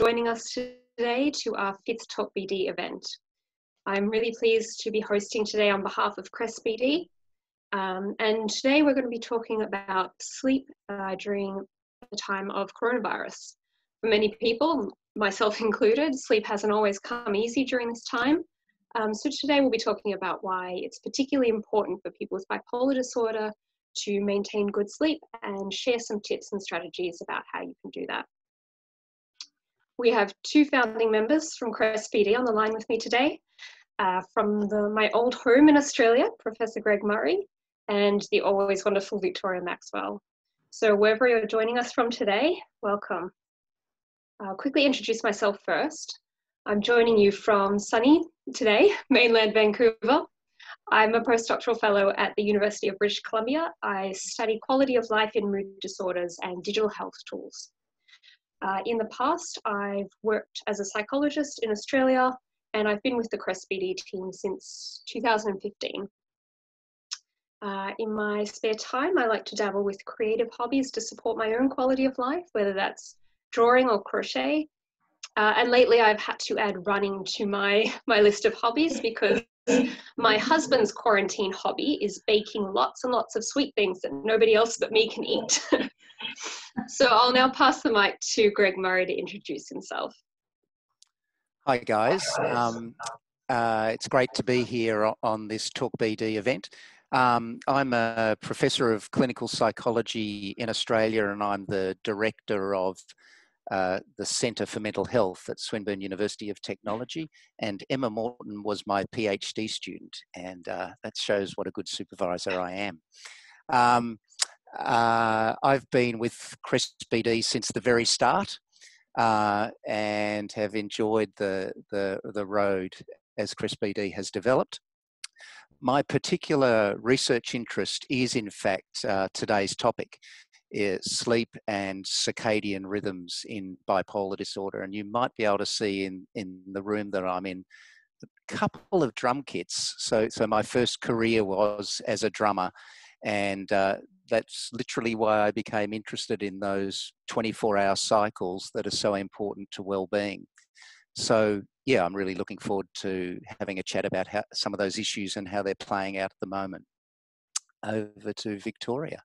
joining us today to our fifth Talk BD event. I'm really pleased to be hosting today on behalf of Crest BD. Um, and today we're going to be talking about sleep uh, during the time of coronavirus. For many people, myself included, sleep hasn't always come easy during this time. Um, so today we'll be talking about why it's particularly important for people with bipolar disorder to maintain good sleep and share some tips and strategies about how you can do that. We have two founding members from Crest BD on the line with me today. Uh, from the, my old home in Australia, Professor Greg Murray, and the always wonderful Victoria Maxwell. So wherever you're joining us from today, welcome. I'll quickly introduce myself first. I'm joining you from sunny today, mainland Vancouver. I'm a postdoctoral fellow at the University of British Columbia. I study quality of life in mood disorders and digital health tools. Uh, in the past, I've worked as a psychologist in Australia, and I've been with the Crest BD team since 2015. Uh, in my spare time, I like to dabble with creative hobbies to support my own quality of life, whether that's drawing or crochet. Uh, and lately, I've had to add running to my, my list of hobbies because my husband's quarantine hobby is baking lots and lots of sweet things that nobody else but me can eat. so I'll now pass the mic to Greg Murray to introduce himself. Hi, guys. Um, uh, it's great to be here on this Talk BD event. Um, I'm a professor of clinical psychology in Australia and I'm the director of uh, the Centre for Mental Health at Swinburne University of Technology. And Emma Morton was my PhD student, and uh, that shows what a good supervisor I am. Um, uh, I've been with Crest BD since the very start uh, and have enjoyed the, the, the road as Crest BD has developed. My particular research interest is, in fact, uh, today's topic, sleep and circadian rhythms in bipolar disorder. And you might be able to see in, in the room that I'm in a couple of drum kits. So, so my first career was as a drummer, and uh, that's literally why I became interested in those 24 hour cycles that are so important to well-being. So yeah, I'm really looking forward to having a chat about how, some of those issues and how they're playing out at the moment. Over to Victoria.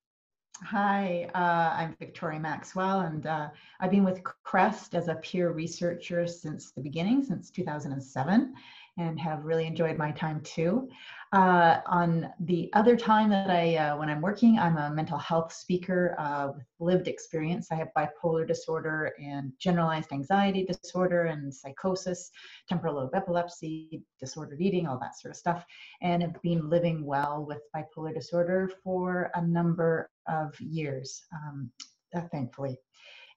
Hi, uh, I'm Victoria Maxwell, and uh, I've been with CREST as a peer researcher since the beginning, since 2007 and have really enjoyed my time too. Uh, on the other time that I, uh, when I'm working, I'm a mental health speaker uh, with lived experience. I have bipolar disorder and generalized anxiety disorder and psychosis, temporal lobe epilepsy, disordered eating, all that sort of stuff, and have been living well with bipolar disorder for a number of years, um, thankfully.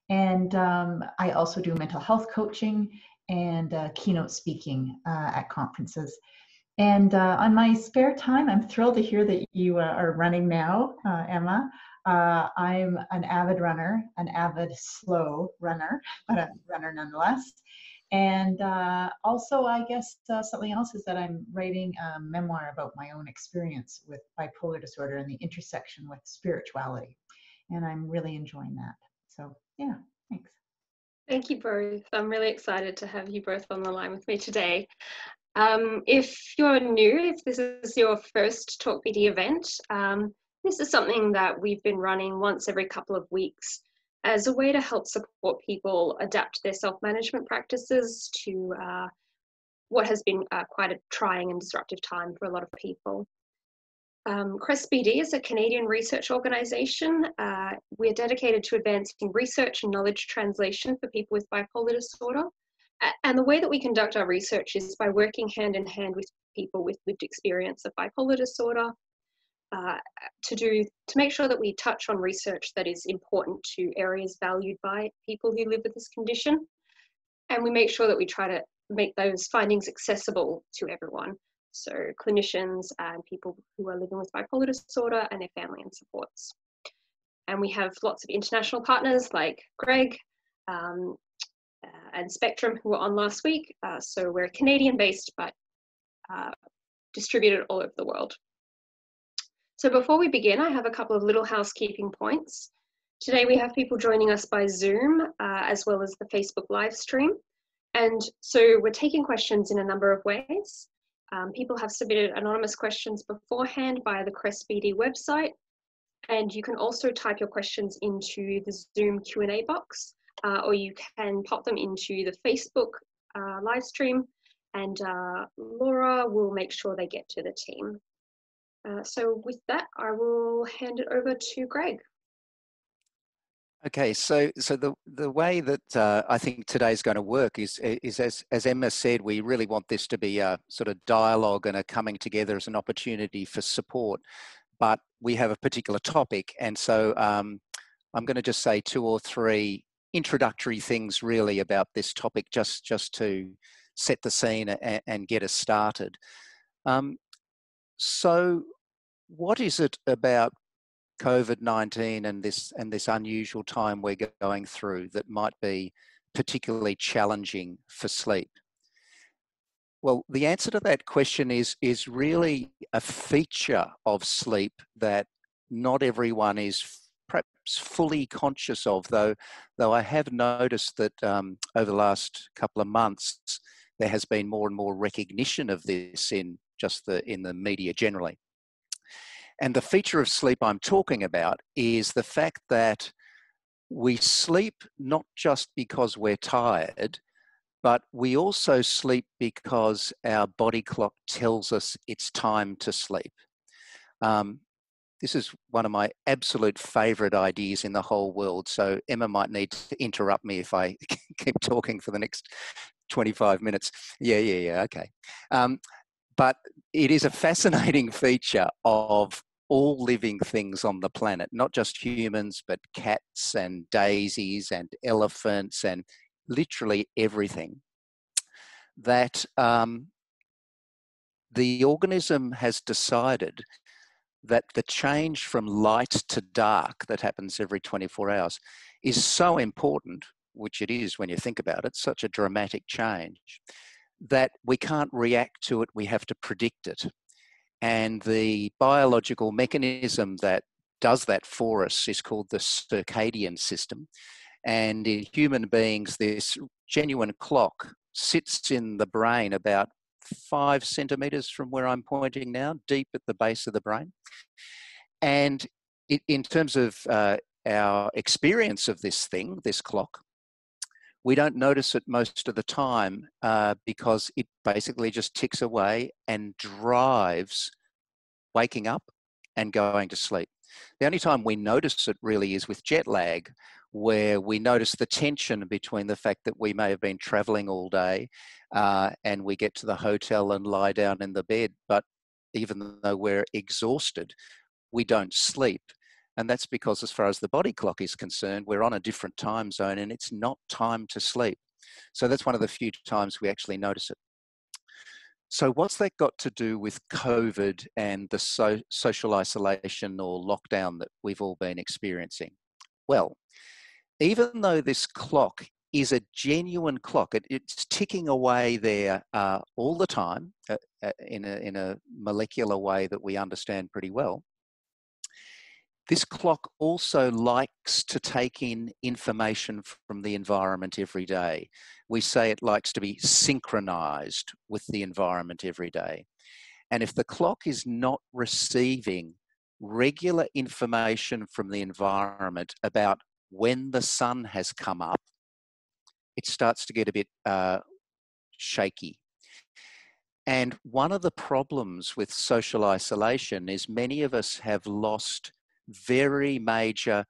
And um, I also do mental health coaching and uh, keynote speaking uh, at conferences. And uh, on my spare time, I'm thrilled to hear that you uh, are running now, uh, Emma. Uh, I'm an avid runner, an avid slow runner, but a runner nonetheless. And also, I guess something else is that I'm writing a memoir about my own experience with bipolar disorder and the intersection with spirituality. And I'm really enjoying that. So, yeah, thanks. Thank you both. I'm really excited to have you both on the line with me today. Um, if you're new, if this is your first Talk BD event, um, this is something that we've been running once every couple of weeks as a way to help support people adapt their self management practices to uh, what has been uh, quite a trying and disruptive time for a lot of people. Um, is a Canadian research organisation. Uh, we're dedicated to advancing research and knowledge translation for people with bipolar disorder. And the way that we conduct our research is by working hand in hand with people with lived experience of bipolar disorder uh, to do to make sure that we touch on research that is important to areas valued by people who live with this condition. And we make sure that we try to make those findings accessible to everyone so clinicians and people who are living with bipolar disorder and their family and supports. And we have lots of international partners like Greg um, uh, and Spectrum who were on last week. Uh, so we're Canadian based but uh, distributed all over the world. So before we begin, I have a couple of little housekeeping points. Today we have people joining us by Zoom uh, as well as the Facebook live stream. And so we're taking questions in a number of ways. Um, people have submitted anonymous questions beforehand via the Crest BD website. And you can also type your questions into the Zoom Q&A box, uh, or you can pop them into the Facebook uh, live stream, and uh, Laura will make sure they get to the team. Uh, so with that, I will hand it over to Greg. Okay, so so the the way that uh, I think today is going to work is is as as Emma said, we really want this to be a sort of dialogue and a coming together as an opportunity for support. But we have a particular topic, and so um, I'm going to just say two or three introductory things really about this topic, just just to set the scene and, and get us started. Um, so, what is it about COVID-19 and this and this unusual time we're going through that might be particularly challenging for sleep? Well, the answer to that question is is really a feature of sleep that not everyone is perhaps fully conscious of. Though, though I have noticed that um, over the last couple of months there has been more and more recognition of this in just the in the media generally. And the feature of sleep I'm talking about is the fact that we sleep not just because we're tired, but we also sleep because our body clock tells us it's time to sleep. Um, this is one of my absolute favorite ideas in the whole world. So Emma might need to interrupt me if I keep talking for the next 25 minutes. Yeah, yeah, yeah, okay. Um, but it is a fascinating feature of all living things on the planet, not just humans, but cats and daisies and elephants and literally everything, that um, the organism has decided that the change from light to dark that happens every 24 hours is so important, which it is when you think about it, such a dramatic change, that we can't react to it, we have to predict it. And the biological mechanism that does that for us is called the circadian system. And in human beings, this genuine clock sits in the brain about five centimeters from where I'm pointing now, deep at the base of the brain. And in terms of uh, our experience of this thing, this clock, we don't notice it most of the time uh, because it basically just ticks away and drives waking up and going to sleep. The only time we notice it really is with jet lag, where we notice the tension between the fact that we may have been traveling all day uh, and we get to the hotel and lie down in the bed, but even though we're exhausted, we don't sleep. And that's because, as far as the body clock is concerned, we're on a different time zone and it's not time to sleep. So that's one of the few times we actually notice it. So, what's that got to do with COVID and the so- social isolation or lockdown that we've all been experiencing? Well, even though this clock is a genuine clock, it, it's ticking away there uh, all the time uh, uh in, a, in a molecular way that we understand pretty well. This clock also likes to take in information from the environment every day. We say it likes to be synchronized with the environment every day. And if the clock is not receiving regular information from the environment about when the sun has come up, it starts to get a bit uh, shaky. And one of the problems with social isolation is many of us have lost very major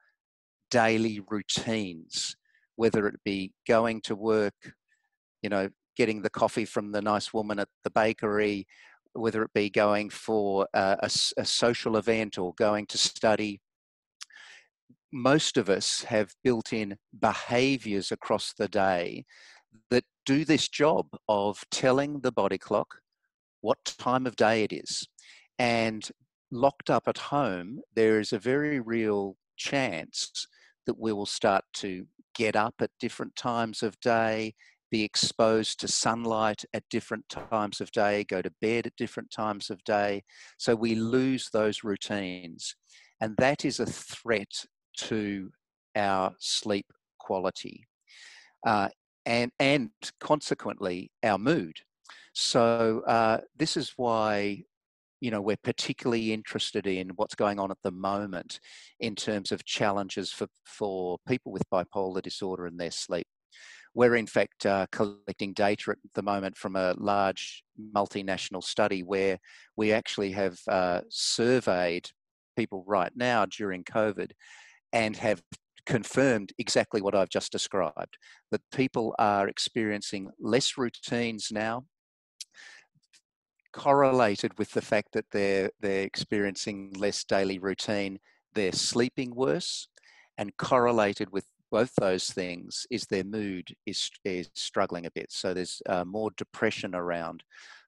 daily routines, whether it be going to work, you know, getting the coffee from the nice woman at the bakery, whether it be going for a, a, a social event or going to study. Most of us have built in behaviors across the day that do this job of telling the body clock what time of day it is. And locked up at home, there is a very real chance that we will start to get up at different times of day, be exposed to sunlight at different times of day, go to bed at different times of day. So we lose those routines. And that is a threat to our sleep quality uh, and, and consequently our mood. So uh, this is why you know we're particularly interested in what's going on at the moment in terms of challenges for, for people with bipolar disorder and their sleep. We're in fact uh, collecting data at the moment from a large multinational study where we actually have uh, surveyed people right now during COVID and have confirmed exactly what I've just described that people are experiencing less routines now, correlated with the fact that they're, they're experiencing less daily routine, they're sleeping worse, and correlated with both those things is their mood is, is struggling a bit. So there's uh, more depression around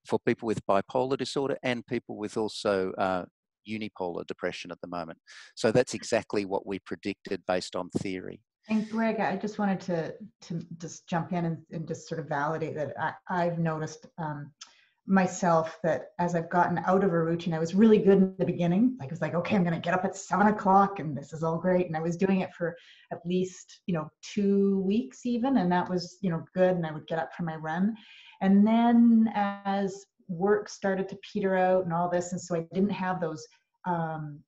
for people with bipolar disorder and people with also uh, unipolar depression at the moment. So that's exactly what we predicted based on theory. And Greg, I just wanted to to just jump in and, and just sort of validate that I, have noticed um, myself that as I've gotten out of a routine, I was really good in the beginning. Like I was like, okay, I'm going to get up at seven o'clock, and this is all great. And I was doing it for at least you know two weeks even, and that was you know good. And I would get up for my run, and then as work started to peter out and all this, and so I didn't have those um,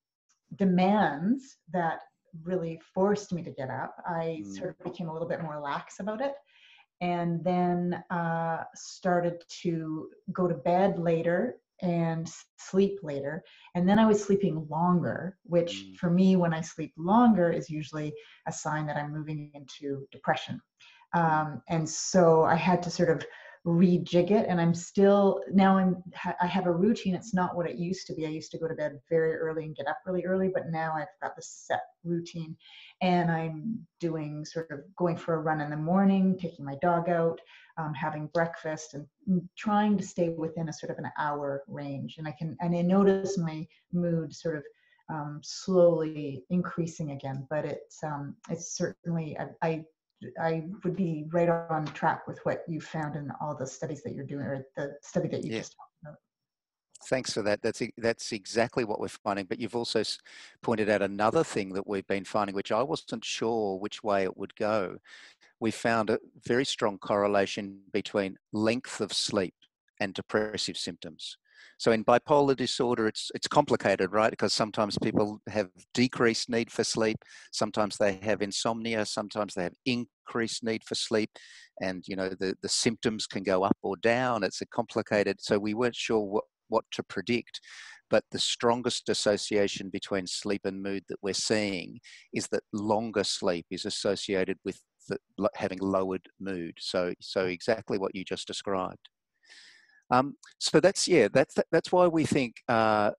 demands that really forced me to get up. I mm. sort of became a little bit more lax about it and then uh, started to go to bed later and sleep later. And then I was sleeping longer, which mm. for me, when I sleep longer, is usually a sign that I'm moving into depression. Um, and so I had to sort of rejig it and i'm still now i'm i have a routine it's not what it used to be. I used to go to bed very early and get up really early but now i've got this set routine and i'm doing sort of going for a run in the morning taking my dog out um, having breakfast and trying to stay within a sort of an hour range. And i can and i notice my mood sort of um, slowly increasing again but it's um, it's certainly I, I I would be right on track with what you found in all the studies that you're doing, or the study that you yeah. just talked about. Thanks for that. That's that's exactly what we're finding. But you've also pointed out another thing that we've been finding, which I wasn't sure which way it would go. We found a very strong correlation between length of sleep and depressive symptoms. So in bipolar disorder, it's it's complicated, right? Because sometimes people have decreased need for sleep, sometimes they have insomnia, sometimes they have increased need for sleep, and you know the the symptoms can go up or down. It's a complicated. So we weren't sure what what to predict. But the strongest association between sleep and mood that we're seeing is that longer sleep is associated with the, having lowered mood. So, so exactly what you just described. Um, so that's yeah, that's that's why we think uh,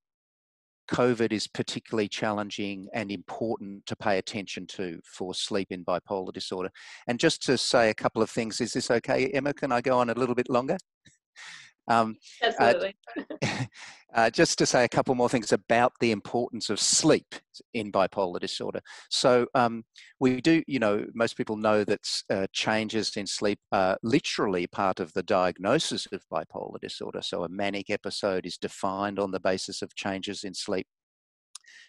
COVID is particularly challenging and important to pay attention to for sleep in bipolar disorder. And just to say a couple of things, is this okay, Emma? Can I go on a little bit longer? Um, Absolutely. Uh, uh, just to say a couple more things about the importance of sleep in bipolar disorder. So um, we do, you know, most people know that uh, changes in sleep are literally part of the diagnosis of bipolar disorder. So a manic episode is defined on the basis of changes in sleep,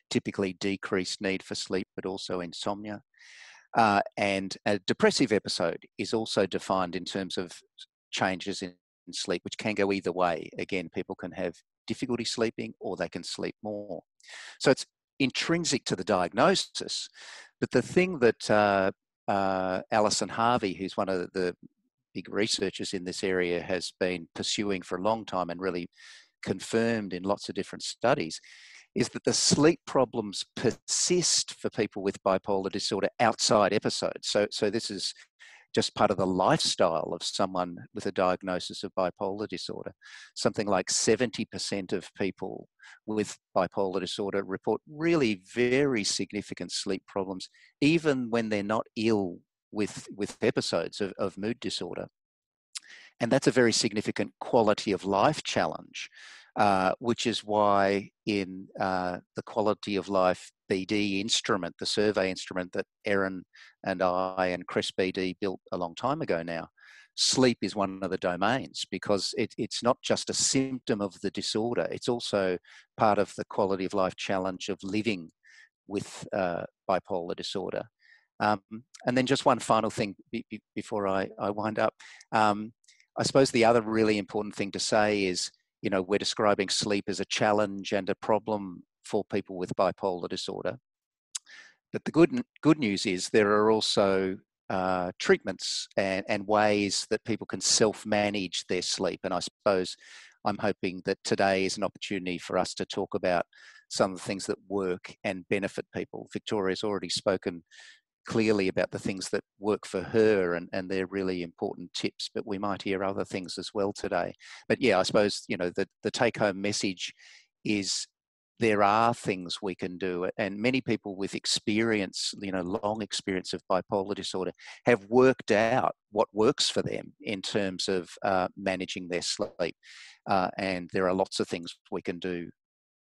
typically decreased need for sleep, but also insomnia. Uh, and a depressive episode is also defined in terms of changes in sleep, which can go either way. Again, people can have difficulty sleeping or they can sleep more. So it's intrinsic to the diagnosis. But the thing that uh, uh, Alison Harvey, who's one of the big researchers in this area, has been pursuing for a long time and really confirmed in lots of different studies is that the sleep problems persist for people with bipolar disorder outside episodes. So, so this is just part of the lifestyle of someone with a diagnosis of bipolar disorder. Something like 70% of people with bipolar disorder report really very significant sleep problems, even when they're not ill with, with episodes of, of mood disorder. And that's a very significant quality of life challenge, uh, which is why in uh, the quality of life BD instrument, the survey instrument that Erin and I and Crest BD built a long time ago now, sleep is one of the domains because it, it's not just a symptom of the disorder, it's also part of the quality of life challenge of living with uh, bipolar disorder. Um, and then just one final thing before I, I wind up. Um, I suppose the other really important thing to say is, you know, we're describing sleep as a challenge and a problem for people with bipolar disorder. But the good, good news is there are also uh, treatments and, and ways that people can self manage their sleep. And I suppose I'm hoping that today is an opportunity for us to talk about some of the things that work and benefit people. Victoria's already spoken clearly about the things that work for her and, and they're really important tips, but we might hear other things as well today. But yeah, I suppose, you know, the, the take home message is there are things we can do and many people with experience you know long experience of bipolar disorder have worked out what works for them in terms of uh, managing their sleep uh, and there are lots of things we can do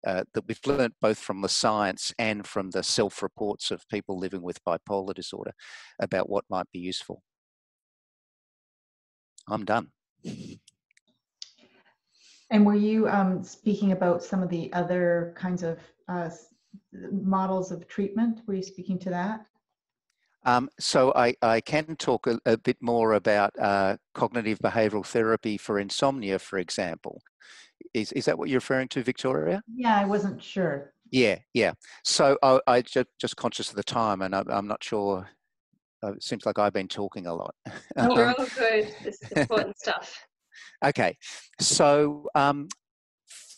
uh, that we've learned both from the science and from the self reports of people living with bipolar disorder about what might be useful. I'm done. And were you um, speaking about some of the other kinds of uh, models of treatment? Were you speaking to that? Um, so I, I, can talk a, a bit more about uh, cognitive behavioral therapy for insomnia, for example. Is, is that what you're referring to, Victoria? Yeah, I wasn't sure. Yeah, yeah. So I, I just, just conscious of the time, and I, I'm not sure. Uh, it seems like I've been talking a lot. No, we're all good. This is important stuff. Okay, so um,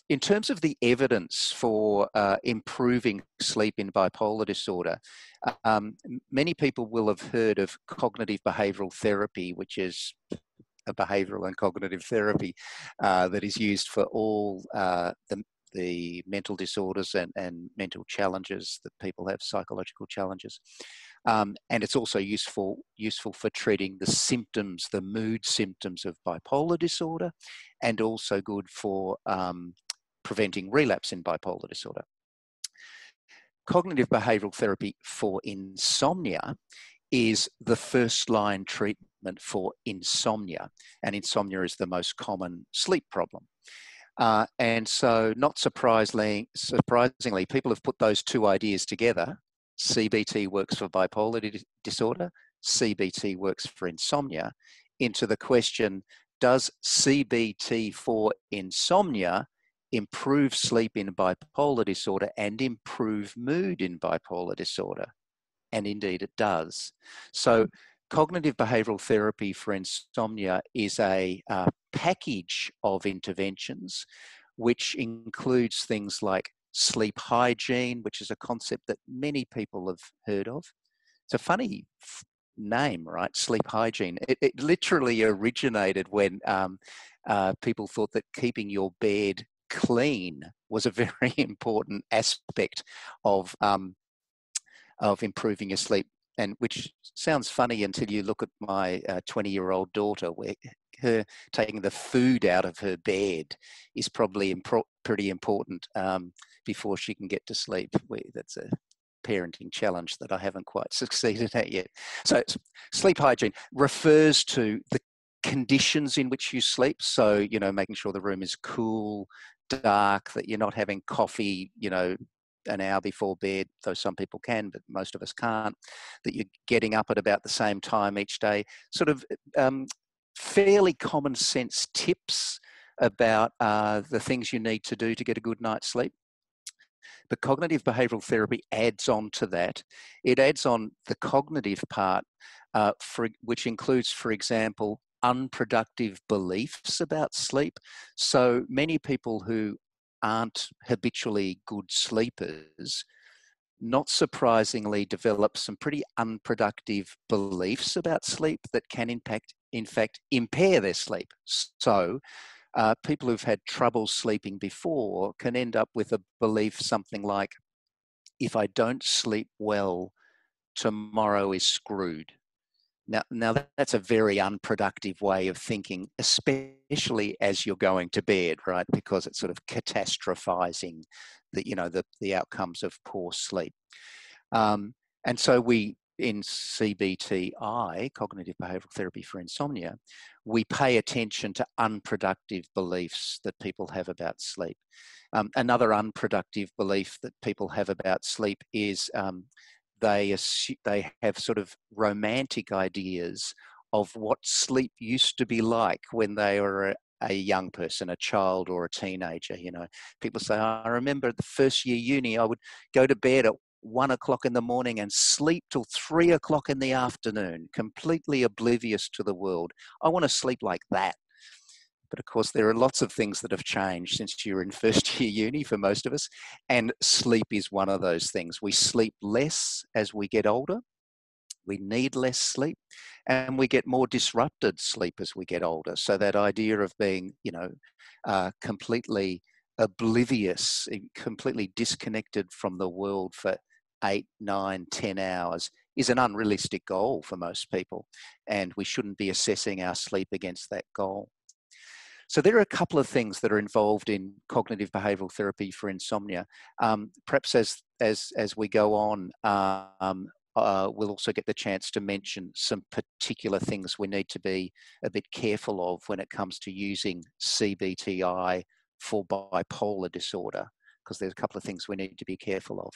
in terms of the evidence for uh, improving sleep in bipolar disorder, um, many people will have heard of cognitive behavioral therapy, which is a behavioral and cognitive therapy uh, that is used for all uh, the, the mental disorders and, and mental challenges that people have, psychological challenges. Um, and it's also useful useful for treating the symptoms, the mood symptoms of bipolar disorder, and also good for um, preventing relapse in bipolar disorder. Cognitive behavioral therapy for insomnia is the first line treatment for insomnia, and insomnia is the most common sleep problem. Uh, and so, not surprisingly, surprisingly, people have put those two ideas together. CBT works for bipolar disorder, CBT works for insomnia, into the question Does CBT for insomnia improve sleep in bipolar disorder and improve mood in bipolar disorder? And indeed, it does. So, cognitive behavioral therapy for insomnia is a uh, package of interventions which includes things like sleep hygiene, which is a concept that many people have heard of. It's a funny f- name, right? Sleep hygiene. It, it literally originated when um, uh, people thought that keeping your bed clean was a very important aspect of um, of improving your sleep. And which sounds funny until you look at my 20 uh, year old daughter where her taking the food out of her bed is probably impro- pretty important um, before she can get to sleep. That's a parenting challenge that i haven't quite succeeded at yet. So sleep hygiene refers to the conditions in which you sleep. So you know making sure the room is cool dark that you're not having coffee you know an hour before bed, though some people can, but most of us can't, that you're getting up at about the same time each day, sort of um, fairly common sense tips about uh, the things you need to do to get a good night's sleep. But cognitive behavioral therapy adds on to that. It adds on the cognitive part, uh, for, which includes, for example, unproductive beliefs about sleep. So many people who aren't habitually good sleepers, not surprisingly develop some pretty unproductive beliefs about sleep that can impact, in fact, impair their sleep. So, uh, people who've had trouble sleeping before can end up with a belief something like, if I don't sleep well, tomorrow is screwed. Now, now that's a very unproductive way of thinking, especially as you're going to bed, right? Because it's sort of catastrophizing the, you know, the, the outcomes of poor sleep. Um, and so we, in CBTI, cognitive behavioral therapy for insomnia, we pay attention to unproductive beliefs that people have about sleep. Um, another unproductive belief that people have about sleep is um, they they have sort of romantic ideas of what sleep used to be like when they were a, a young person, a child or a teenager. You know, people say, oh, I remember the first year uni, I would go to bed at one o'clock in the morning and sleep till three o'clock in the afternoon, completely oblivious to the world. I want to sleep like that. But of course, there are lots of things that have changed since you were in first year uni for most of us. And sleep is one of those things. We sleep less as we get older. We need less sleep and we get more disrupted sleep as we get older. So that idea of being, you know, uh, completely oblivious, completely disconnected from the world for eight, nine, ten hours is an unrealistic goal for most people. And we shouldn't be assessing our sleep against that goal. So there are a couple of things that are involved in cognitive behavioural therapy for insomnia. Um, perhaps as as as we go on, um, uh, we'll also get the chance to mention some particular things we need to be a bit careful of when it comes to using CBTI for bipolar disorder, because there's a couple of things we need to be careful of.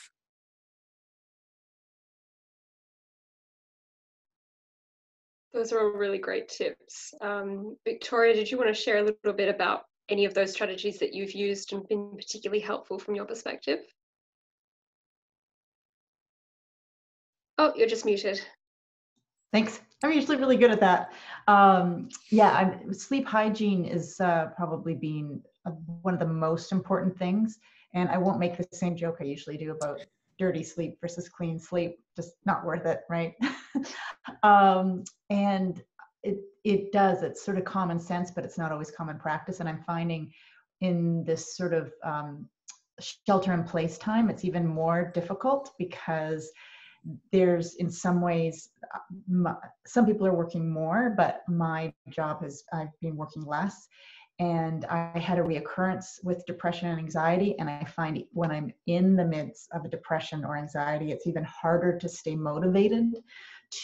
Those are all really great tips. Um, Victoria, did you want to share a little bit about any of those strategies that you've used and been particularly helpful from your perspective? Oh, you're just muted. Thanks. I'm usually really good at that. Um, yeah, I'm, sleep hygiene is uh, probably being a, one of the most important things. And I won't make the same joke I usually do about dirty sleep versus clean sleep. Just not worth it, right? um, and it it does. It's sort of common sense, but it's not always common practice. And I'm finding in this sort of um, shelter in place time, it's even more difficult because there's in some ways my, some people are working more but my job is i've been working less and I had a reoccurrence with depression and anxiety. And I find when I'm in the midst of a depression or anxiety, it's even harder to stay motivated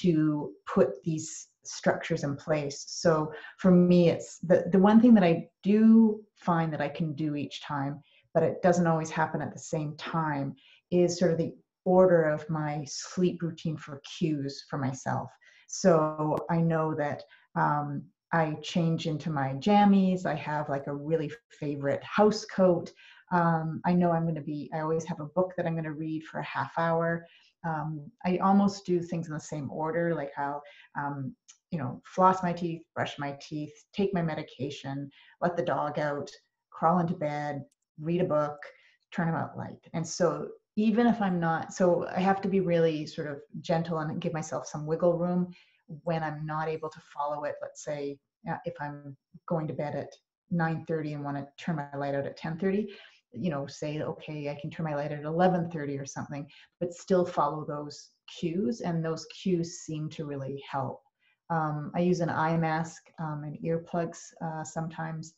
to put these structures in place. So for me, it's the, the one thing that I do find that I can do each time, but it doesn't always happen at the same time, is sort of the order of my sleep routine for cues for myself. So I know that um, I change into my jammies. I have like a really favorite house coat. Um, I know I'm going to be, I always have a book that I'm going to read for a half hour. Um, I almost do things in the same order, like how, um, you know, floss my teeth, brush my teeth, take my medication, let the dog out, crawl into bed, read a book, turn out light. And so even if I'm not, so I have to be really sort of gentle and give myself some wiggle room when I'm not able to follow it, let's say uh, if I'm going to bed at 9:30 and want to turn my light out at 10:30, you know, say okay, I can turn my light at 11:30 or something, but still follow those cues, and those cues seem to really help. Um, I use an eye mask um, and earplugs uh, sometimes.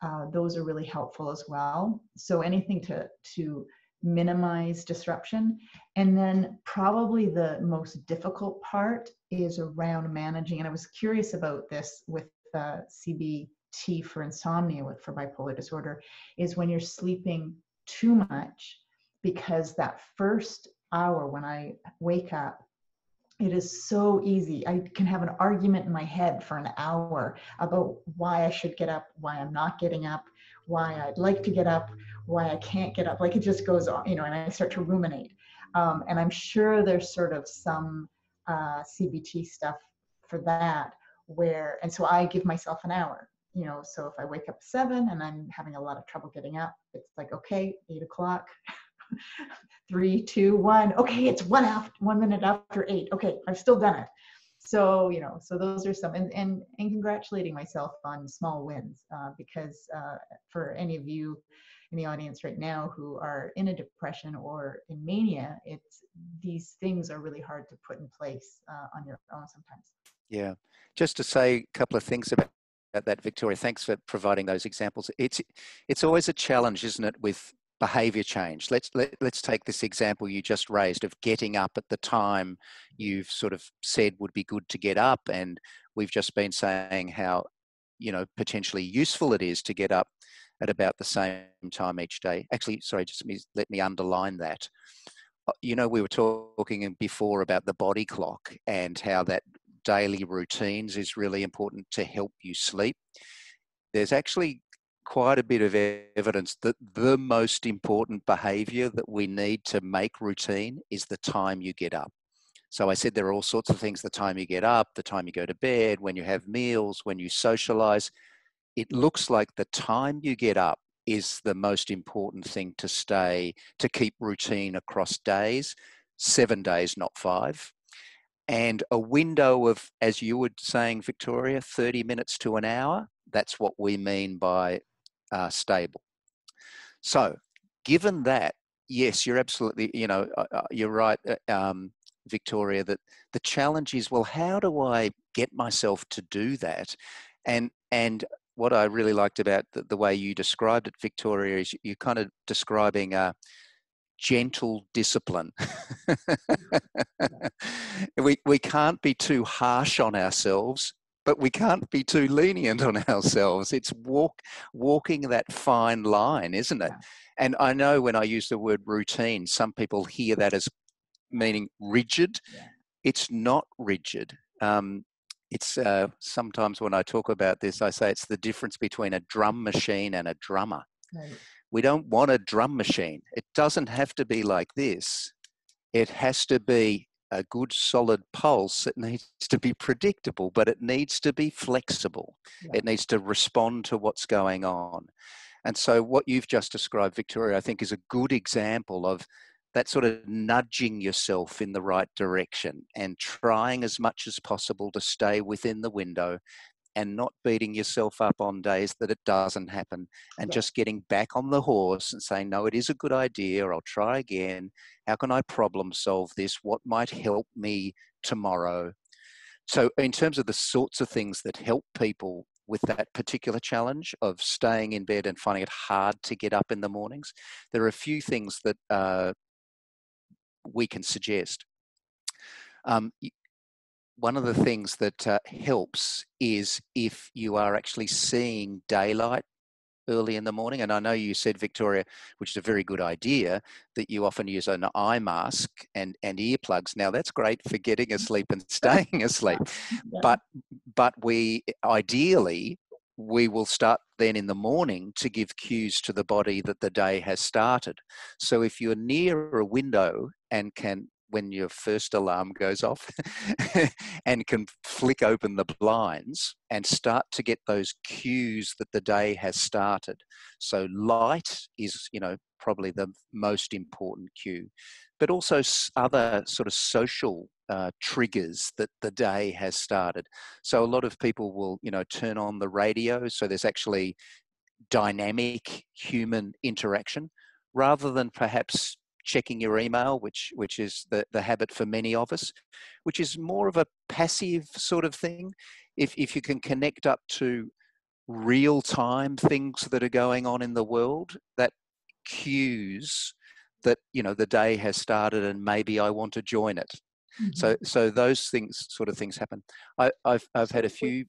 Uh, those are really helpful as well. So anything to to minimize disruption. And then probably the most difficult part is around managing. And I was curious about this with uh, CBT for insomnia, with for bipolar disorder, is when you're sleeping too much, because that first hour when I wake up, it is so easy. I can have an argument in my head for an hour about why I should get up, why I'm not getting up, why I'd like to get up, why I can't get up. Like it just goes on, you know, and I start to ruminate. Um, and I'm sure there's sort of some uh, CBT stuff for that where, and so I give myself an hour, you know, so if I wake up seven and I'm having a lot of trouble getting up, it's like, okay, eight o'clock, three, two, one. Okay, it's one after one minute after eight. Okay, I've still done it. So you know, so those are some, and and, and congratulating myself on small wins uh, because uh, for any of you in the audience right now who are in a depression or in mania, it's these things are really hard to put in place uh, on your own sometimes. Yeah, just to say a couple of things about that, Victoria. Thanks for providing those examples. It's it's always a challenge, isn't it, with behavior change. Let's let, let's take this example you just raised of getting up at the time you've sort of said would be good to get up, and we've just been saying how you know potentially useful it is to get up at about the same time each day. Actually, sorry, just let me underline that. uh, you know, we were talking before about the body clock and how that daily routines is really important to help you sleep. There's actually quite a bit of evidence that the most important behavior that we need to make routine is the time you get up. So I said there are all sorts of things the time you get up, the time you go to bed, when you have meals, when you socialize. It looks like the time you get up is the most important thing to stay, to keep routine across days, seven days, not five. And a window of, as you were saying, Victoria, 30 minutes to an hour, that's what we mean by uh, stable. So, given that, yes, you're absolutely, you know, uh, uh you're right, uh, um, Victoria, that the challenge is, well, how do I get myself to do that? And and what I really liked about the, the way you described it, Victoria, is you're kind of describing a gentle discipline. we we can't be too harsh on ourselves but we can't be too lenient on ourselves. It's walk walking that fine line, isn't it? And I know when I use the word routine, some people hear that as meaning rigid. It's not rigid. Um, it's uh, sometimes when I talk about this, I say it's the difference between a drum machine and a drummer. Right. We don't want a drum machine. It doesn't have to be like this. It has to be a good solid pulse, it needs to be predictable, but it needs to be flexible. Yeah. It needs to respond to what's going on. And so, what you've just described, Victoria, I think is a good example of that sort of nudging yourself in the right direction and trying as much as possible to stay within the window and not beating yourself up on days that it doesn't happen and just getting back on the horse and saying, no, it is a good idea. I'll try again. How can I problem solve this? What might help me tomorrow? So, in terms of the sorts of things that help people with that particular challenge of staying in bed and finding it hard to get up in the mornings, there are a few things that uh, we can suggest. Um, one of the things that uh, helps is if you are actually seeing daylight early in the morning. And I know you said, Victoria, which is a very good idea, that you often use an eye mask and, and earplugs. Now that's great for getting asleep and staying asleep. Yeah. But but we ideally we will start then in the morning to give cues to the body that the day has started. So if you're near a window and can when your first alarm goes off and can flick open the blinds and start to get those cues that the day has started. So light is, you know, probably the most important cue, but also other sort of social uh, triggers that the day has started. So a lot of people will, you know, turn on the radio. So there's actually dynamic human interaction rather than perhaps checking your email, which which is the, the habit for many of us, which is more of a passive sort of thing. If if you can connect up to real time things that are going on in the world, that cues that you know the day has started and maybe I want to join it. Mm-hmm. So so those things sort of things happen. I, I've I've had a few.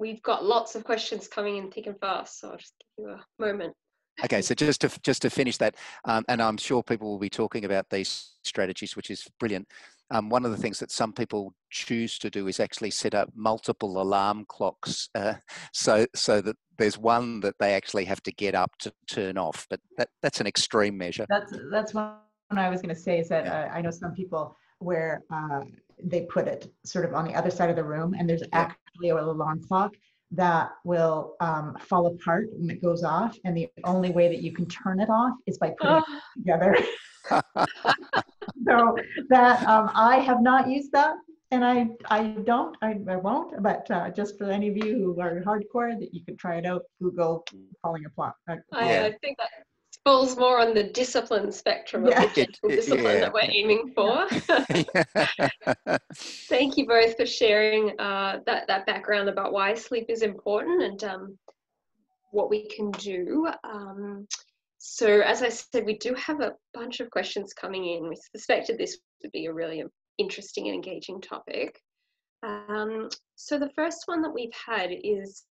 We've got lots of questions coming in thick and fast, so I'll just give you a moment. Okay, so just to just to finish that, um, and I'm sure people will be talking about these strategies, which is brilliant. Um, one of the things that some people choose to do is actually set up multiple alarm clocks, uh, so so that there's one that they actually have to get up to turn off. But that that's an extreme measure. That's that's one I was going to say is that yeah. uh, I know some people where uh, they put it sort of on the other side of the room, and there's actually an alarm clock that will um, fall apart when it goes off. And the only way that you can turn it off is by putting it together. so that um, I have not used that and I I don't I, I won't but uh, just for any of you who are hardcore that you can try it out Google falling apart. Uh, I, I, think that falls more on the discipline spectrum yeah. of the gentle discipline yeah. that we're aiming for. Thank you both for sharing uh, that, that background about why sleep is important and um, what we can do. Um, so as I said, we do have a bunch of questions coming in. We suspected this would be a really interesting and engaging topic. Um, so the first one that we've had is,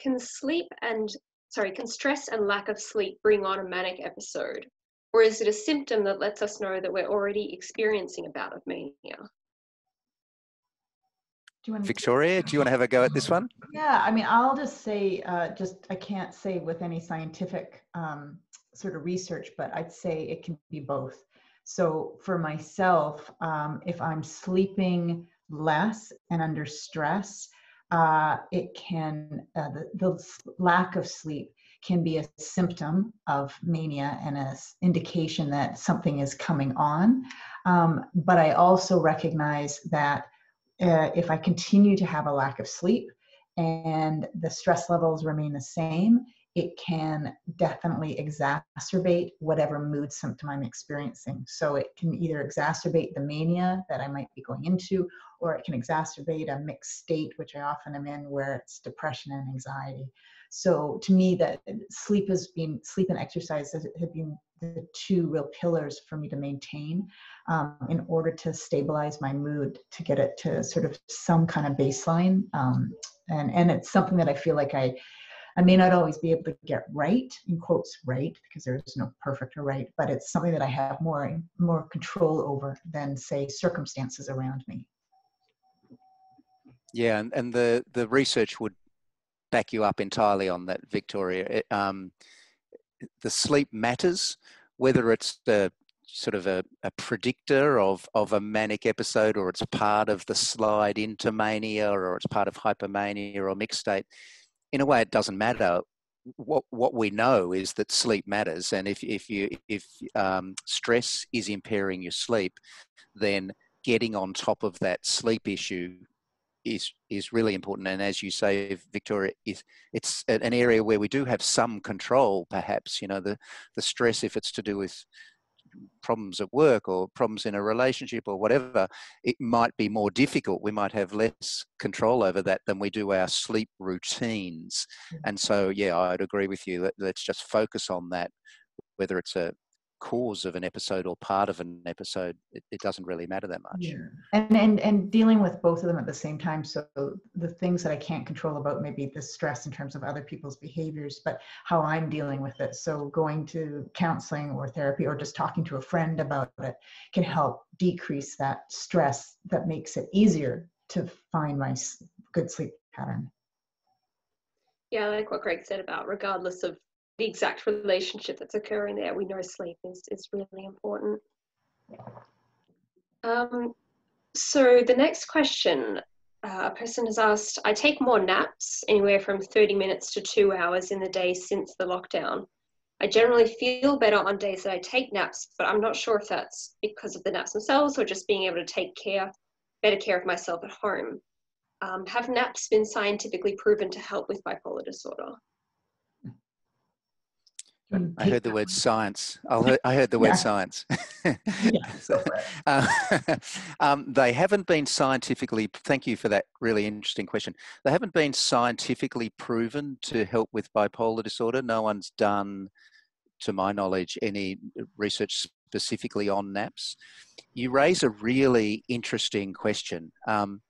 can sleep and sorry, can stress and lack of sleep bring on a manic episode? Or is it a symptom that lets us know that we're already experiencing a bout of mania? Do you want Victoria, do you want to have a go at this one? Yeah, I mean, I'll just say, uh, just I can't say with any scientific um, sort of research, but I'd say it can be both. So for myself, um, if I'm sleeping less and under stress, uh, it can, uh, the, the lack of sleep can be a symptom of mania and an indication that something is coming on. Um, but I also recognize that uh, if I continue to have a lack of sleep and the stress levels remain the same, it can definitely exacerbate whatever mood symptom I'm experiencing. So it can either exacerbate the mania that I might be going into, or it can exacerbate a mixed state, which I often am in, where it's depression and anxiety. So to me, that sleep has been sleep and exercise have been the two real pillars for me to maintain um, in order to stabilize my mood, to get it to sort of some kind of baseline. Um, and and it's something that I feel like I I may not always be able to get right, in quotes, right, because there is no perfect or right, but it's something that I have more more control over than say circumstances around me. Yeah, and, and the the research would back you up entirely on that, Victoria. It, um, the sleep matters, whether it's the sort of a, a, predictor of, of a manic episode or it's part of the slide into mania or it's part of hypomania or mixed state in a way, it doesn't matter. What what we know is that sleep matters, and if if you if um, stress is impairing your sleep, then getting on top of that sleep issue is is really important. And as you say, Victoria, is it's an area where we do have some control. Perhaps you know the the stress, if it's to do with problems at work or problems in a relationship or whatever, it might be more difficult. We might have less control over that than we do our sleep routines. Mm. And so, yeah, I'd agree with you. Let's just focus on that, whether it's a cause of an episode or part of an episode, it, it doesn't really matter that much. Yeah. And, and and dealing with both of them at the same time. So the things that I can't control about maybe the stress in terms of other people's behaviors, but how I'm dealing with it. So going to counseling or therapy or just talking to a friend about it can help decrease that stress that makes it easier to find my good sleep pattern. Yeah, like what Greg said about regardless of the exact relationship that's occurring there, we know sleep is, is really important. Um, so the next question, uh, a person has asked, I take more naps, anywhere from 30 minutes to two hours in the day since the lockdown. I generally feel better on days that I take naps, but I'm not sure if that's because of the naps themselves or just being able to take care, better care of myself at home. Um, have naps been scientifically proven to help with bipolar disorder? I heard the word science. Heard, I heard the word yeah. science. so, uh, um, they haven't been scientifically, thank you for that really interesting question. They haven't been scientifically proven to help with bipolar disorder. No one's done, to my knowledge, any research specifically on naps. You raise a really interesting question. Um,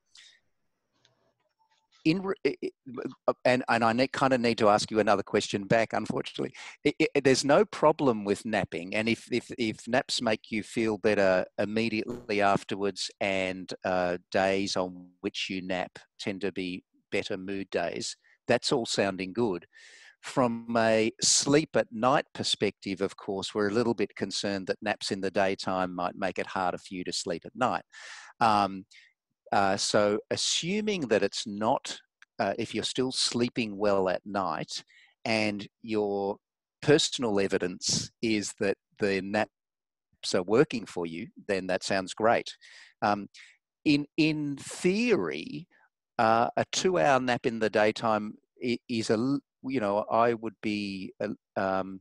in uh, and and I kind of need to ask you another question back. Unfortunately, it, it, there's no problem with napping, and if if if naps make you feel better immediately afterwards, and uh, days on which you nap tend to be better mood days, that's all sounding good. From a sleep at night perspective, of course, we're a little bit concerned that naps in the daytime might make it harder for you to sleep at night. Um, uh, so, assuming that it's not, uh, if you're still sleeping well at night and your personal evidence is that the naps are working for you, then that sounds great. Um, in, in theory, uh, a two hour nap in the daytime is a, you know, I would be uh, um,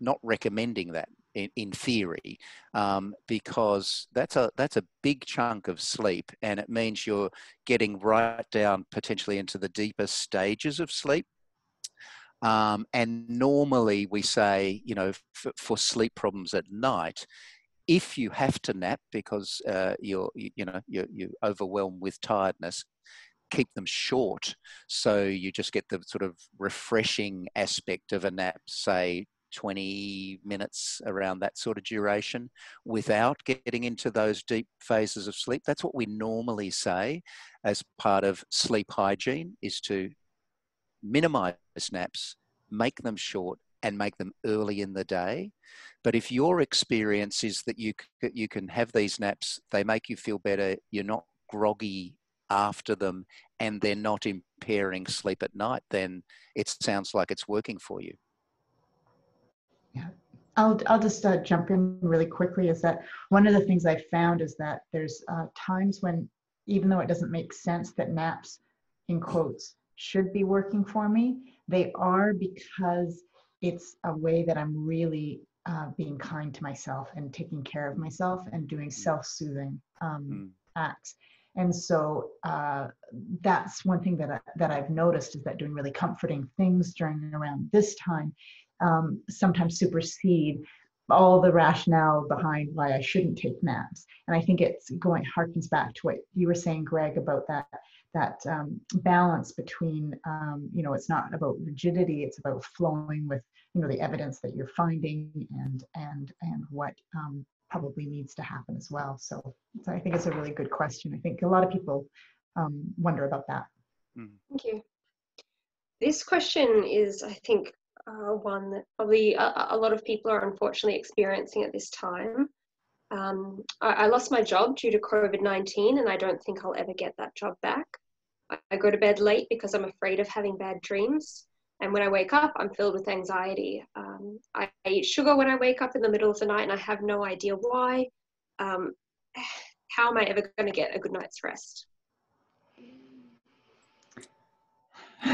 not recommending that in, in theory, um, because that's a that's a big chunk of sleep, and it means you're getting right down potentially into the deeper stages of sleep. Um, and normally we say, you know, for, for sleep problems at night, if you have to nap because uh, you're you, you know you're, you're overwhelmed with tiredness keep them short so you just get the sort of refreshing aspect of a nap say 20 minutes around that sort of duration without getting into those deep phases of sleep. That's what we normally say as part of sleep hygiene is to minimize naps, make them short and make them early in the day. But if your experience is that you you can have these naps, they make you feel better, you're not groggy after them and they're not impairing sleep at night, then it sounds like it's working for you. Yeah, I'll, I'll just uh, jump in really quickly is that one of the things I found is that there's uh, times when, even though it doesn't make sense that naps, in quotes, should be working for me, they are because it's a way that I'm really uh, being kind to myself and taking care of myself and doing mm. self-soothing um, mm. acts. And so uh, that's one thing that I, that I've noticed is that doing really comforting things during around this time um, sometimes supersede all the rationale behind why I shouldn't take naps. And I think it's going harkens back to what you were saying, Greg, about that that um, balance between um, you know it's not about rigidity, it's about flowing with you know the evidence that you're finding and and and what um, probably needs to happen as well. So, so I think it's a really good question. I think a lot of people um, wonder about that. Hmm. Thank you. This question is, I think, uh, one that probably a, a, lot of people are unfortunately experiencing at this time. Um, I, I, lost my job due to COVID 19, and I don't think I'll ever get that job back. I, I go to bed late because I'm afraid of having bad dreams. And when I wake up, I'm filled with anxiety. Um, I, I, eat sugar when I wake up in the middle of the night, and I have no idea why. Um, how am I ever going to get a good night's rest?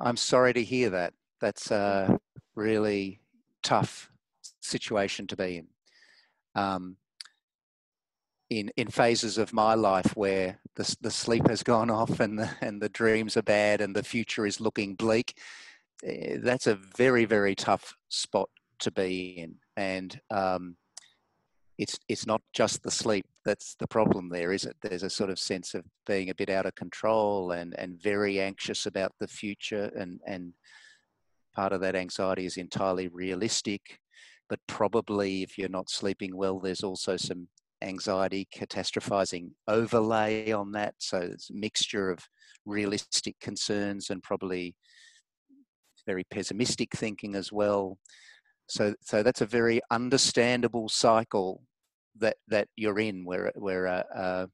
I'm sorry to hear that that's a really tough situation to be in. Um, in in phases of my life where the the sleep has gone off and the and the dreams are bad and the future is looking bleak, eh, that's a very very tough spot to be in. And um, it's it's not just the sleep that's the problem there, is it? There's a sort of sense of being a bit out of control and and very anxious about the future and and part of that anxiety is entirely realistic, but probably if you're not sleeping well, there's also some anxiety catastrophizing overlay on that. So it's a mixture of realistic concerns and probably very pessimistic thinking as well. So, so that's a very understandable cycle that that you're in, where where a, a,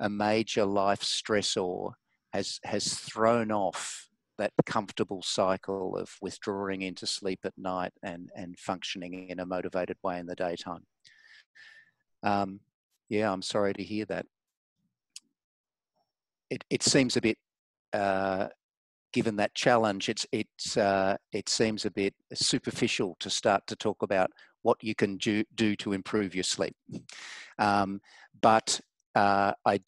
a major life stressor has has thrown off that comfortable cycle of withdrawing into sleep at night and, and functioning in a motivated way in the daytime. Um, yeah, I'm sorry to hear that. It, it seems a bit, uh, given that challenge, it's, it's, uh, it seems a bit superficial to start to talk about what you can do, do to improve your sleep. Um, but uh, I,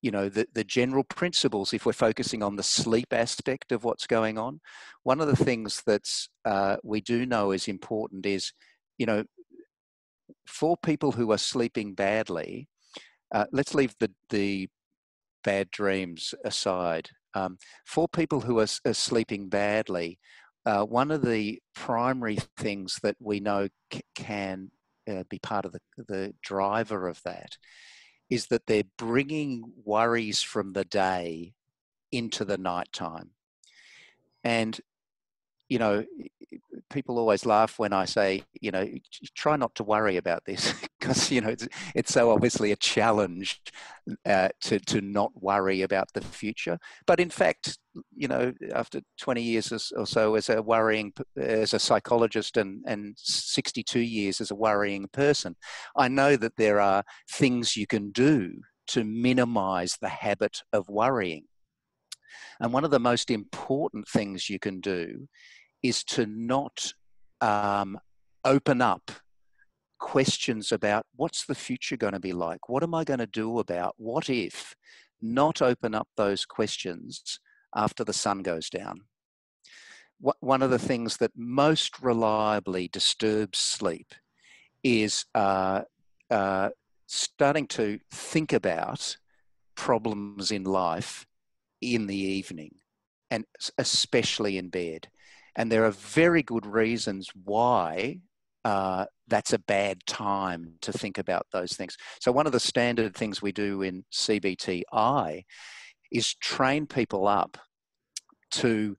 you know the, the general principles if we're focusing on the sleep aspect of what's going on. One of the things that's uh, we do know is important is you know for people who are sleeping badly uh, let's leave the the bad dreams aside. Um, for people who are, are sleeping badly uh, one of the primary things that we know c- can uh, be part of the, the driver of that is that they're bringing worries from the day into the nighttime. And, you know, people always laugh when I say, you know, try not to worry about this because, you know, it's, it's so obviously a challenge uh, to, to not worry about the future. But in fact, you know, after 20 years or so as a worrying, as a psychologist and, and 62 years as a worrying person, I know that there are things you can do to minimize the habit of worrying. And one of the most important things you can do is to not um, open up questions about what's the future going to be like? What am I going to do about what if? Not open up those questions after the sun goes down. One of the things that most reliably disturbs sleep is uh, uh, starting to think about problems in life in the evening and especially in bed And there are very good reasons why uh, that's a bad time to think about those things. So, one of the standard things we do in CBTI is train people up to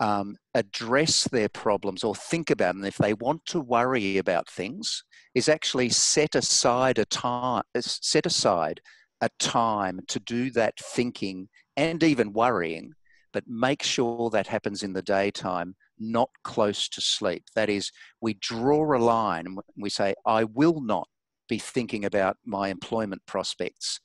um, address their problems or think about them if they want to worry about things is actually set aside a time set aside a time to do that thinking and even worrying but make sure that happens in the daytime not close to sleep that is we draw a line and we say i will not be thinking about my employment prospects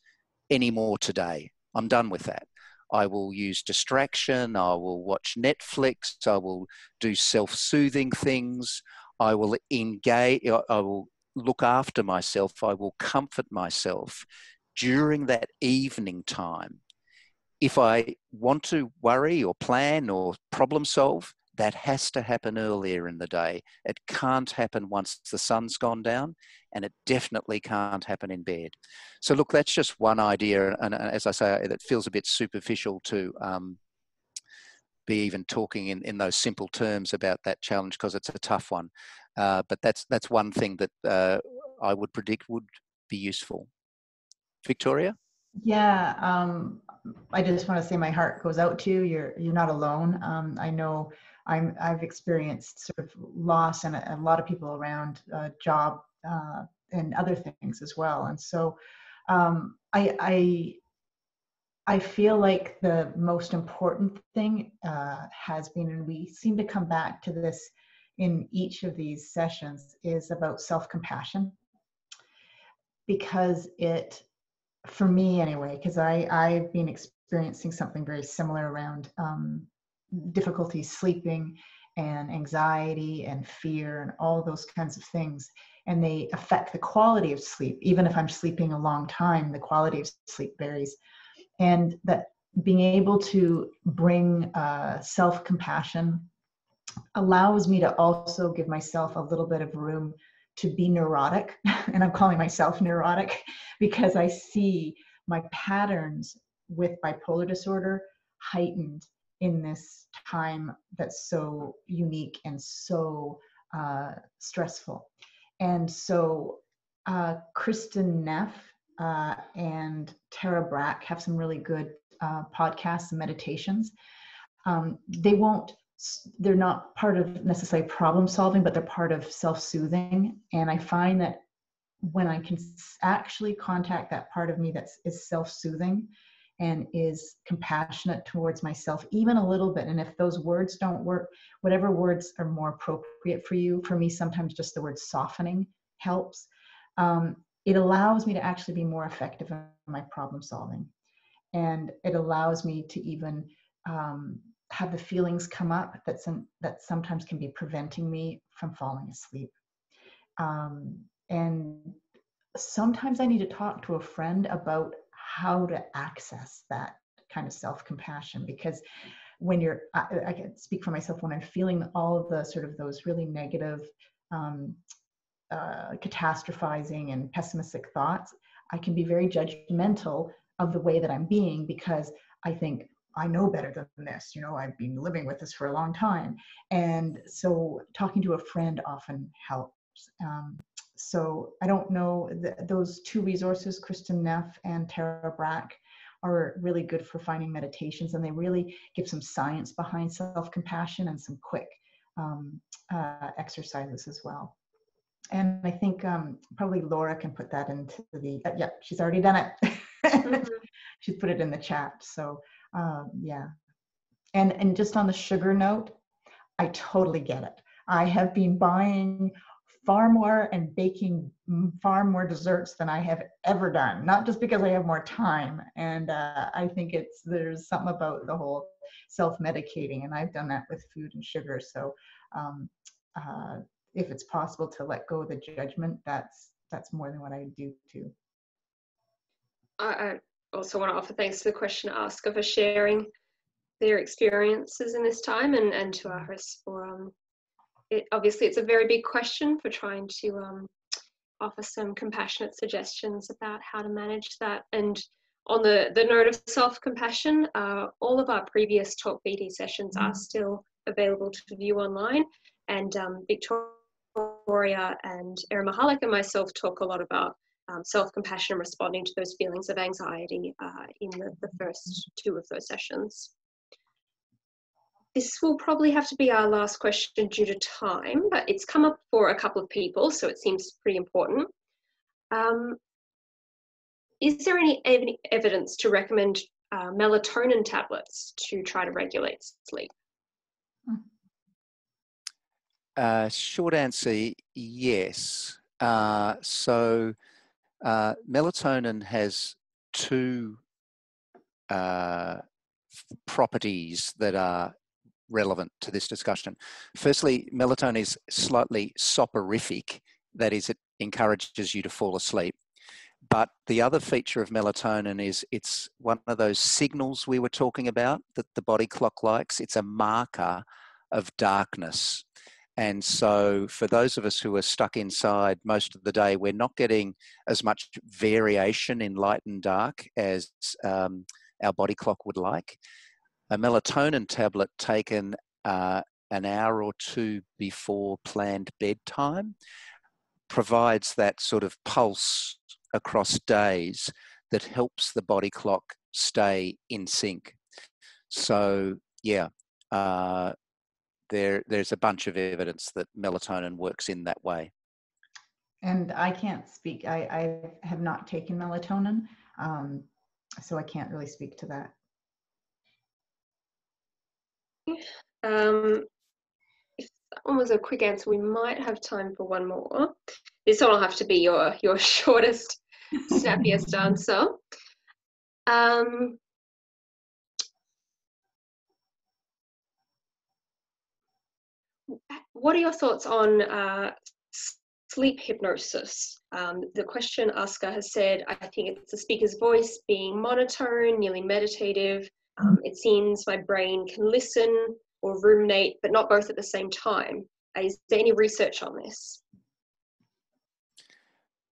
anymore today i'm done with that I will use distraction. I will watch Netflix. I will do self soothing things. I will engage. I will look after myself. I will comfort myself during that evening time. If I want to worry or plan or problem solve, that has to happen earlier in the day. It can't happen once the sun's gone down, and it definitely can't happen in bed. So, look, that's just one idea, and as I say, it feels a bit superficial to um, be even talking in, in those simple terms about that challenge because it's a tough one. Uh, but that's that's one thing that uh, I would predict would be useful. Victoria. Yeah, um, I just want to say my heart goes out to you. You're you're not alone. Um, I know I'm, I've experienced sort of loss and a, a lot of people around uh, job uh, and other things as well. And so um, I, I, I feel like the most important thing uh, has been, and we seem to come back to this in each of these sessions, is about self compassion. Because it, for me anyway, because I've been experiencing something very similar around um, difficulty sleeping and anxiety and fear and all those kinds of things. And they affect the quality of sleep. Even if i'm sleeping a long time the quality of sleep varies. And that being able to bring uh, self-compassion allows me to also give myself a little bit of room to be neurotic. And i'm calling myself neurotic because i see my patterns with bipolar disorder heightened in this time that's so unique and so uh, stressful. And so uh, Kristin Neff uh, and Tara Brach have some really good uh, podcasts and meditations. Um, they won't, they're not part of necessarily problem solving, but they're part of self soothing. And I find that when I can actually contact that part of me that is self soothing, and is compassionate towards myself, even a little bit. And if those words don't work, whatever words are more appropriate for you, for me, sometimes just the word softening helps. Um, it allows me to actually be more effective in my problem solving. And it allows me to even um, have the feelings come up that, some, that sometimes can be preventing me from falling asleep. Um, and sometimes I need to talk to a friend about how to access that kind of self compassion because when you're I, I, can speak for myself when i'm feeling all of the sort of those really negative um, uh, catastrophizing and pessimistic thoughts i can be very judgmental of the way that i'm being because i think i know better than this you know i've been living with this for a long time. And so talking to a friend often helps um, so I don't know, those two resources, Kristin Neff and Tara Brach, are really good for finding meditations and they really give some science behind self-compassion and some quick um, uh, exercises as well. And I think um, probably Laura can put that into the, uh, yeah, she's already done it. mm-hmm. She's put it in the chat. So um, yeah. And, and just on the sugar note, I totally get it. I have been buying far more and baking far more desserts than I have ever done. Not just because I have more time, and uh, I think it's there's something about the whole self-medicating, and I've done that with food and sugar. So, um, uh, if it's possible to let go of the judgment, that's that's more than what I do too. I also want to offer thanks to the question asker for sharing their experiences in this time, and and to our hosts for um, it, obviously it's a very big question for trying to um, offer some compassionate suggestions about how to manage that. And on the, the note of self-compassion, uh, all of our previous Talk BD sessions are mm. still available to view online. And um, Victoria and Erin Michalak and myself talk a lot about um, self-compassion and responding to those feelings of anxiety uh, in the, the first two of those sessions. This will probably have to be our last question due to time, but it's come up for a couple of people, so it seems pretty important. Um, is there any ev evidence to recommend uh, melatonin tablets to try to regulate sleep? Uh, short answer, yes. Uh, so uh, melatonin has two uh, properties that are relevant to this discussion. Firstly, melatonin is slightly soporific, that is, it encourages you to fall asleep. But the other feature of melatonin is it's one of those signals we were talking about that the body clock likes. It's a marker of darkness. And so, for those of us who are stuck inside most of the day, we're not getting as much variation in light and dark as um, our body clock would like. A melatonin tablet taken uh, an hour or two before planned bedtime provides that sort of pulse across days that helps the body clock stay in sync. So, yeah, uh, there there's a bunch of evidence that melatonin works in that way. And I can't speak. I, I have not taken melatonin, um, so I can't really speak to that. Um, if that one was a quick answer, we might have time for one more. This one will have to be your your shortest, snappiest answer. Um, what are your thoughts on uh, sleep hypnosis? Um, the question asker has said, I think it's the speaker's voice being monotone, nearly meditative. Um, it seems my brain can listen or ruminate, but not both at the same time. Is there any research on this?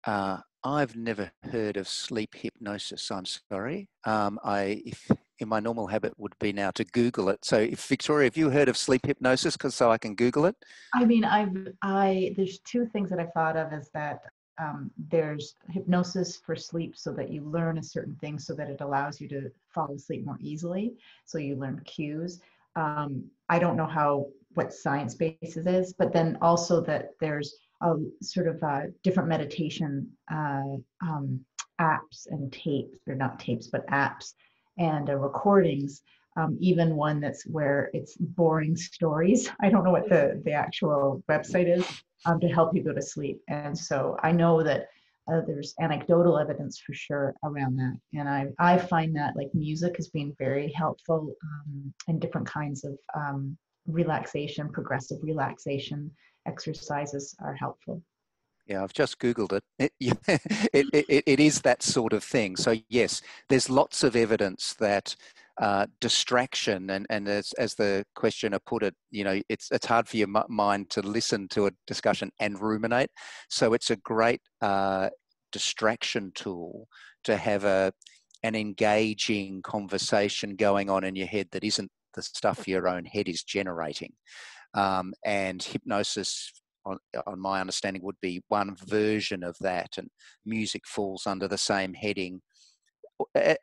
Uh, I've never heard of sleep hypnosis. I'm sorry. Um, I, if in my normal habit would be now to Google it. So, if Victoria, have you heard of sleep hypnosis? Because so I can Google it. I mean, I've I there's two things that I thought of is that um, there's hypnosis for sleep, so that you learn a certain thing, so that it allows you to fall asleep more easily. So you learn cues. Um, I don't know how what science basis is, but then also that there's a sort of uh, different meditation uh, um, apps and tapes. They're not tapes, but apps and uh, recordings. Um, even one that's where it's boring stories. I don't know what the the actual website is um, to help you go to sleep. And so I know that uh, there's anecdotal evidence for sure around that. And I I find that like music has been very helpful um, in different kinds of um, relaxation, progressive relaxation exercises are helpful. Yeah, I've just Googled it. It, it, it. it is that sort of thing. So, yes, there's lots of evidence that uh, distraction, and, and as, as the questioner put it, you know, it's, it's hard for your mind to listen to a discussion and ruminate. So, it's a great uh, distraction tool to have a, an engaging conversation going on in your head that isn't the stuff your own head is generating. Um, and hypnosis, on, on my understanding, would be one version of that, and music falls under the same heading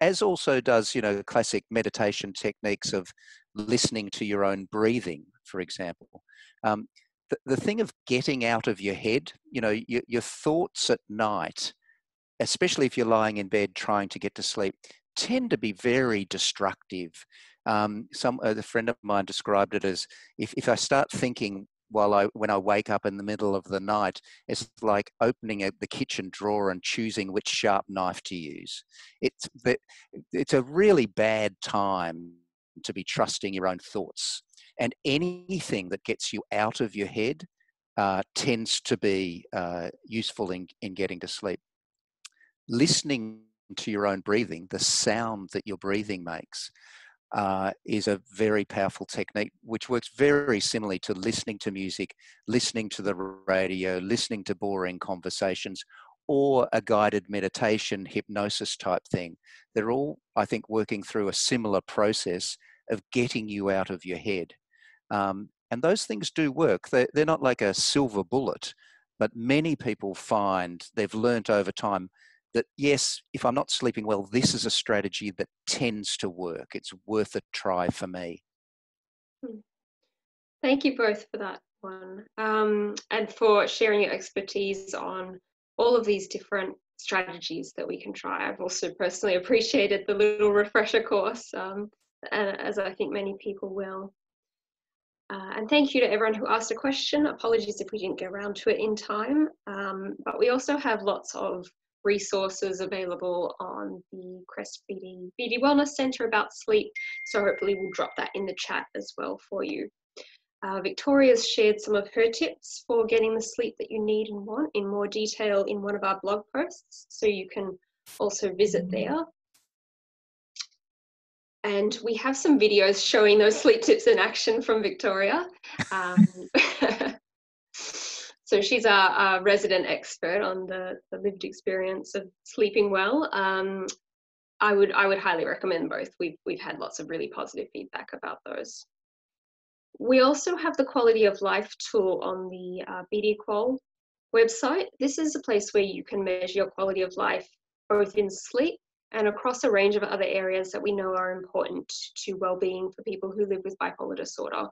as also does you know classic meditation techniques of listening to your own breathing for example. Um, the, the thing of getting out of your head you know your, your thoughts at night especially if you're lying in bed trying to get to sleep tend to be very destructive. Um, some a friend of mine described it as if, if I start thinking while I when I wake up in the middle of the night, it's like opening a, the kitchen drawer and choosing which sharp knife to use. It's it's a really bad time to be trusting your own thoughts, and anything that gets you out of your head uh, tends to be uh, useful in in getting to sleep. Listening to your own breathing, the sound that your breathing makes, uh, is a very powerful technique which works very similarly to listening to music, listening to the radio, listening to boring conversations, or a guided meditation, hypnosis type thing. They're all, I think, working through a similar process of getting you out of your head. Um, and those things do work. They're, they're not like a silver bullet, but many people find they've learnt over time that yes, if I'm not sleeping well, this is a strategy that tends to work. It's worth a try for me. Hmm. Thank you both for that one um, and for sharing your expertise on all of these different strategies that we can try. I've also personally appreciated the little refresher course, um, as I think many people will. Uh, and thank you to everyone who asked a question. Apologies if we didn't get around to it in time, um, but we also have lots of resources available on the Crest BD, BD Wellness Centre about sleep. So hopefully we'll drop that in the chat as well for you. Uh, Victoria's shared some of her tips for getting the sleep that you need and want in more detail in one of our blog posts, so you can also visit there. And we have some videos showing those sleep tips in action from Victoria. Um, so she's our, our, resident expert on the, the, lived experience of sleeping well. Um, I would I would highly recommend both. We've we've had lots of really positive feedback about those. We also have the quality of life tool on the uh, BD website. This is a place where you can measure your quality of life both in sleep and across a range of other areas that we know are important to well-being for people who live with bipolar disorder.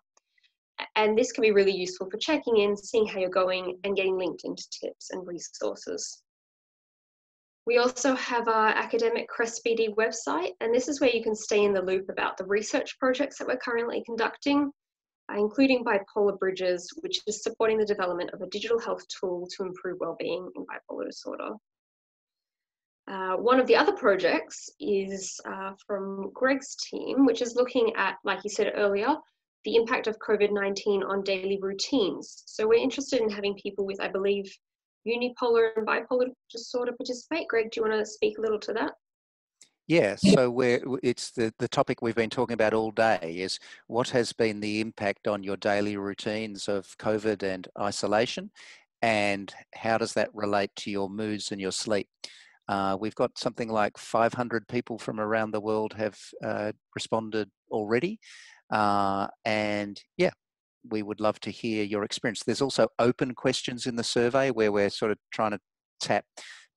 And this can be really useful for checking in, seeing how you're going, and getting linked into tips and resources. We also have our academic CREST BD website, and this is where you can stay in the loop about the research projects that we're currently conducting, uh, including Bipolar Bridges, which is supporting the development of a digital health tool to improve well-being in bipolar disorder. Uh, one of the other projects is uh, from Greg's team, which is looking at, like you said earlier, the impact of COVID-19 on daily routines. So we're interested in having people with, I believe, unipolar and bipolar disorder participate. Greg, do you want to speak a little to that? Yeah, so we're, it's the, the topic we've been talking about all day is what has been the impact on your daily routines of COVID and isolation, and how does that relate to your moods and your sleep? Uh, we've got something like 500 people from around the world have uh, responded already, uh, and yeah, we would love to hear your experience. There's also open questions in the survey where we're sort of trying to tap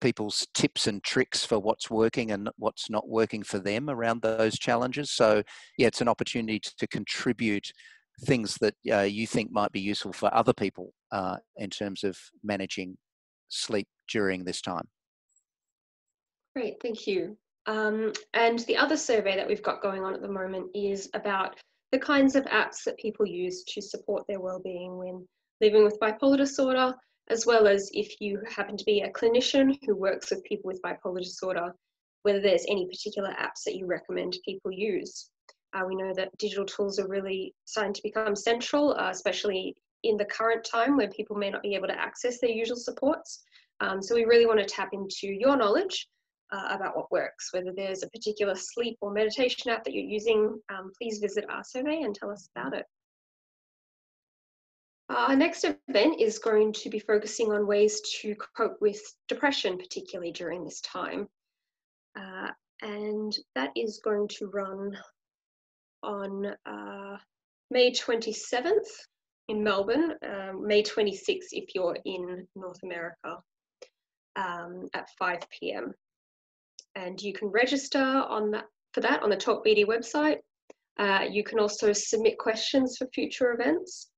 people's tips and tricks for what's working and what's not working for them around those challenges. So, yeah, it's an opportunity to contribute things that uh, you think might be useful for other people uh, in terms of managing sleep during this time. Great, thank you. Um, and the other survey that we've got going on at the moment is about the kinds of apps that people use to support their well-being when living with bipolar disorder as well as if you happen to be a clinician who works with people with bipolar disorder, whether there's any particular apps that you recommend people use. Uh, we know that digital tools are really starting to become central, uh, especially in the current time when people may not be able to access their usual supports. Um, so we really want to tap into your knowledge uh, about what works. Whether there's a particular sleep or meditation app that you're using, um, please visit our survey and tell us about it. Our next event is going to be focusing on ways to cope with depression, particularly during this time. Uh, and that is going to run on uh, May 27th in Melbourne, um, May 26th if you're in North America um, at 5 p.m. And you can register on that for that on the Talk BD website. Uh, you can also submit questions for future events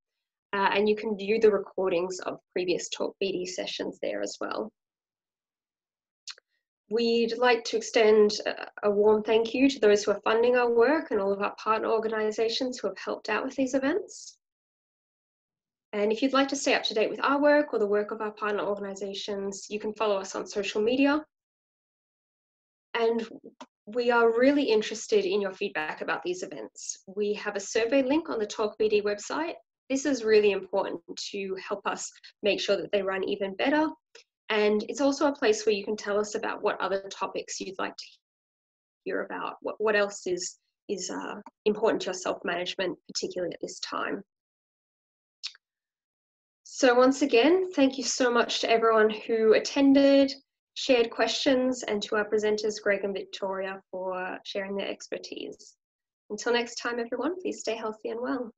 uh, and you can view the recordings of previous Talk BD sessions there as well. We'd like to extend a warm thank you to those who are funding our work and all of our partner organisations who have helped out with these events. And if you'd like to stay up to date with our work or the work of our partner organisations, you can follow us on social media. And we are really interested in your feedback about these events. We have a survey link on the Talk BD website this is really important to help us make sure that they run even better. And it's also a place where you can tell us about what other topics you'd like to hear about, what, what else is, is uh, important to your self-management, particularly at this time. So once again, thank you so much to everyone who attended, shared questions, and to our presenters, Greg and Victoria, for sharing their expertise. Until next time, everyone, please stay healthy and well.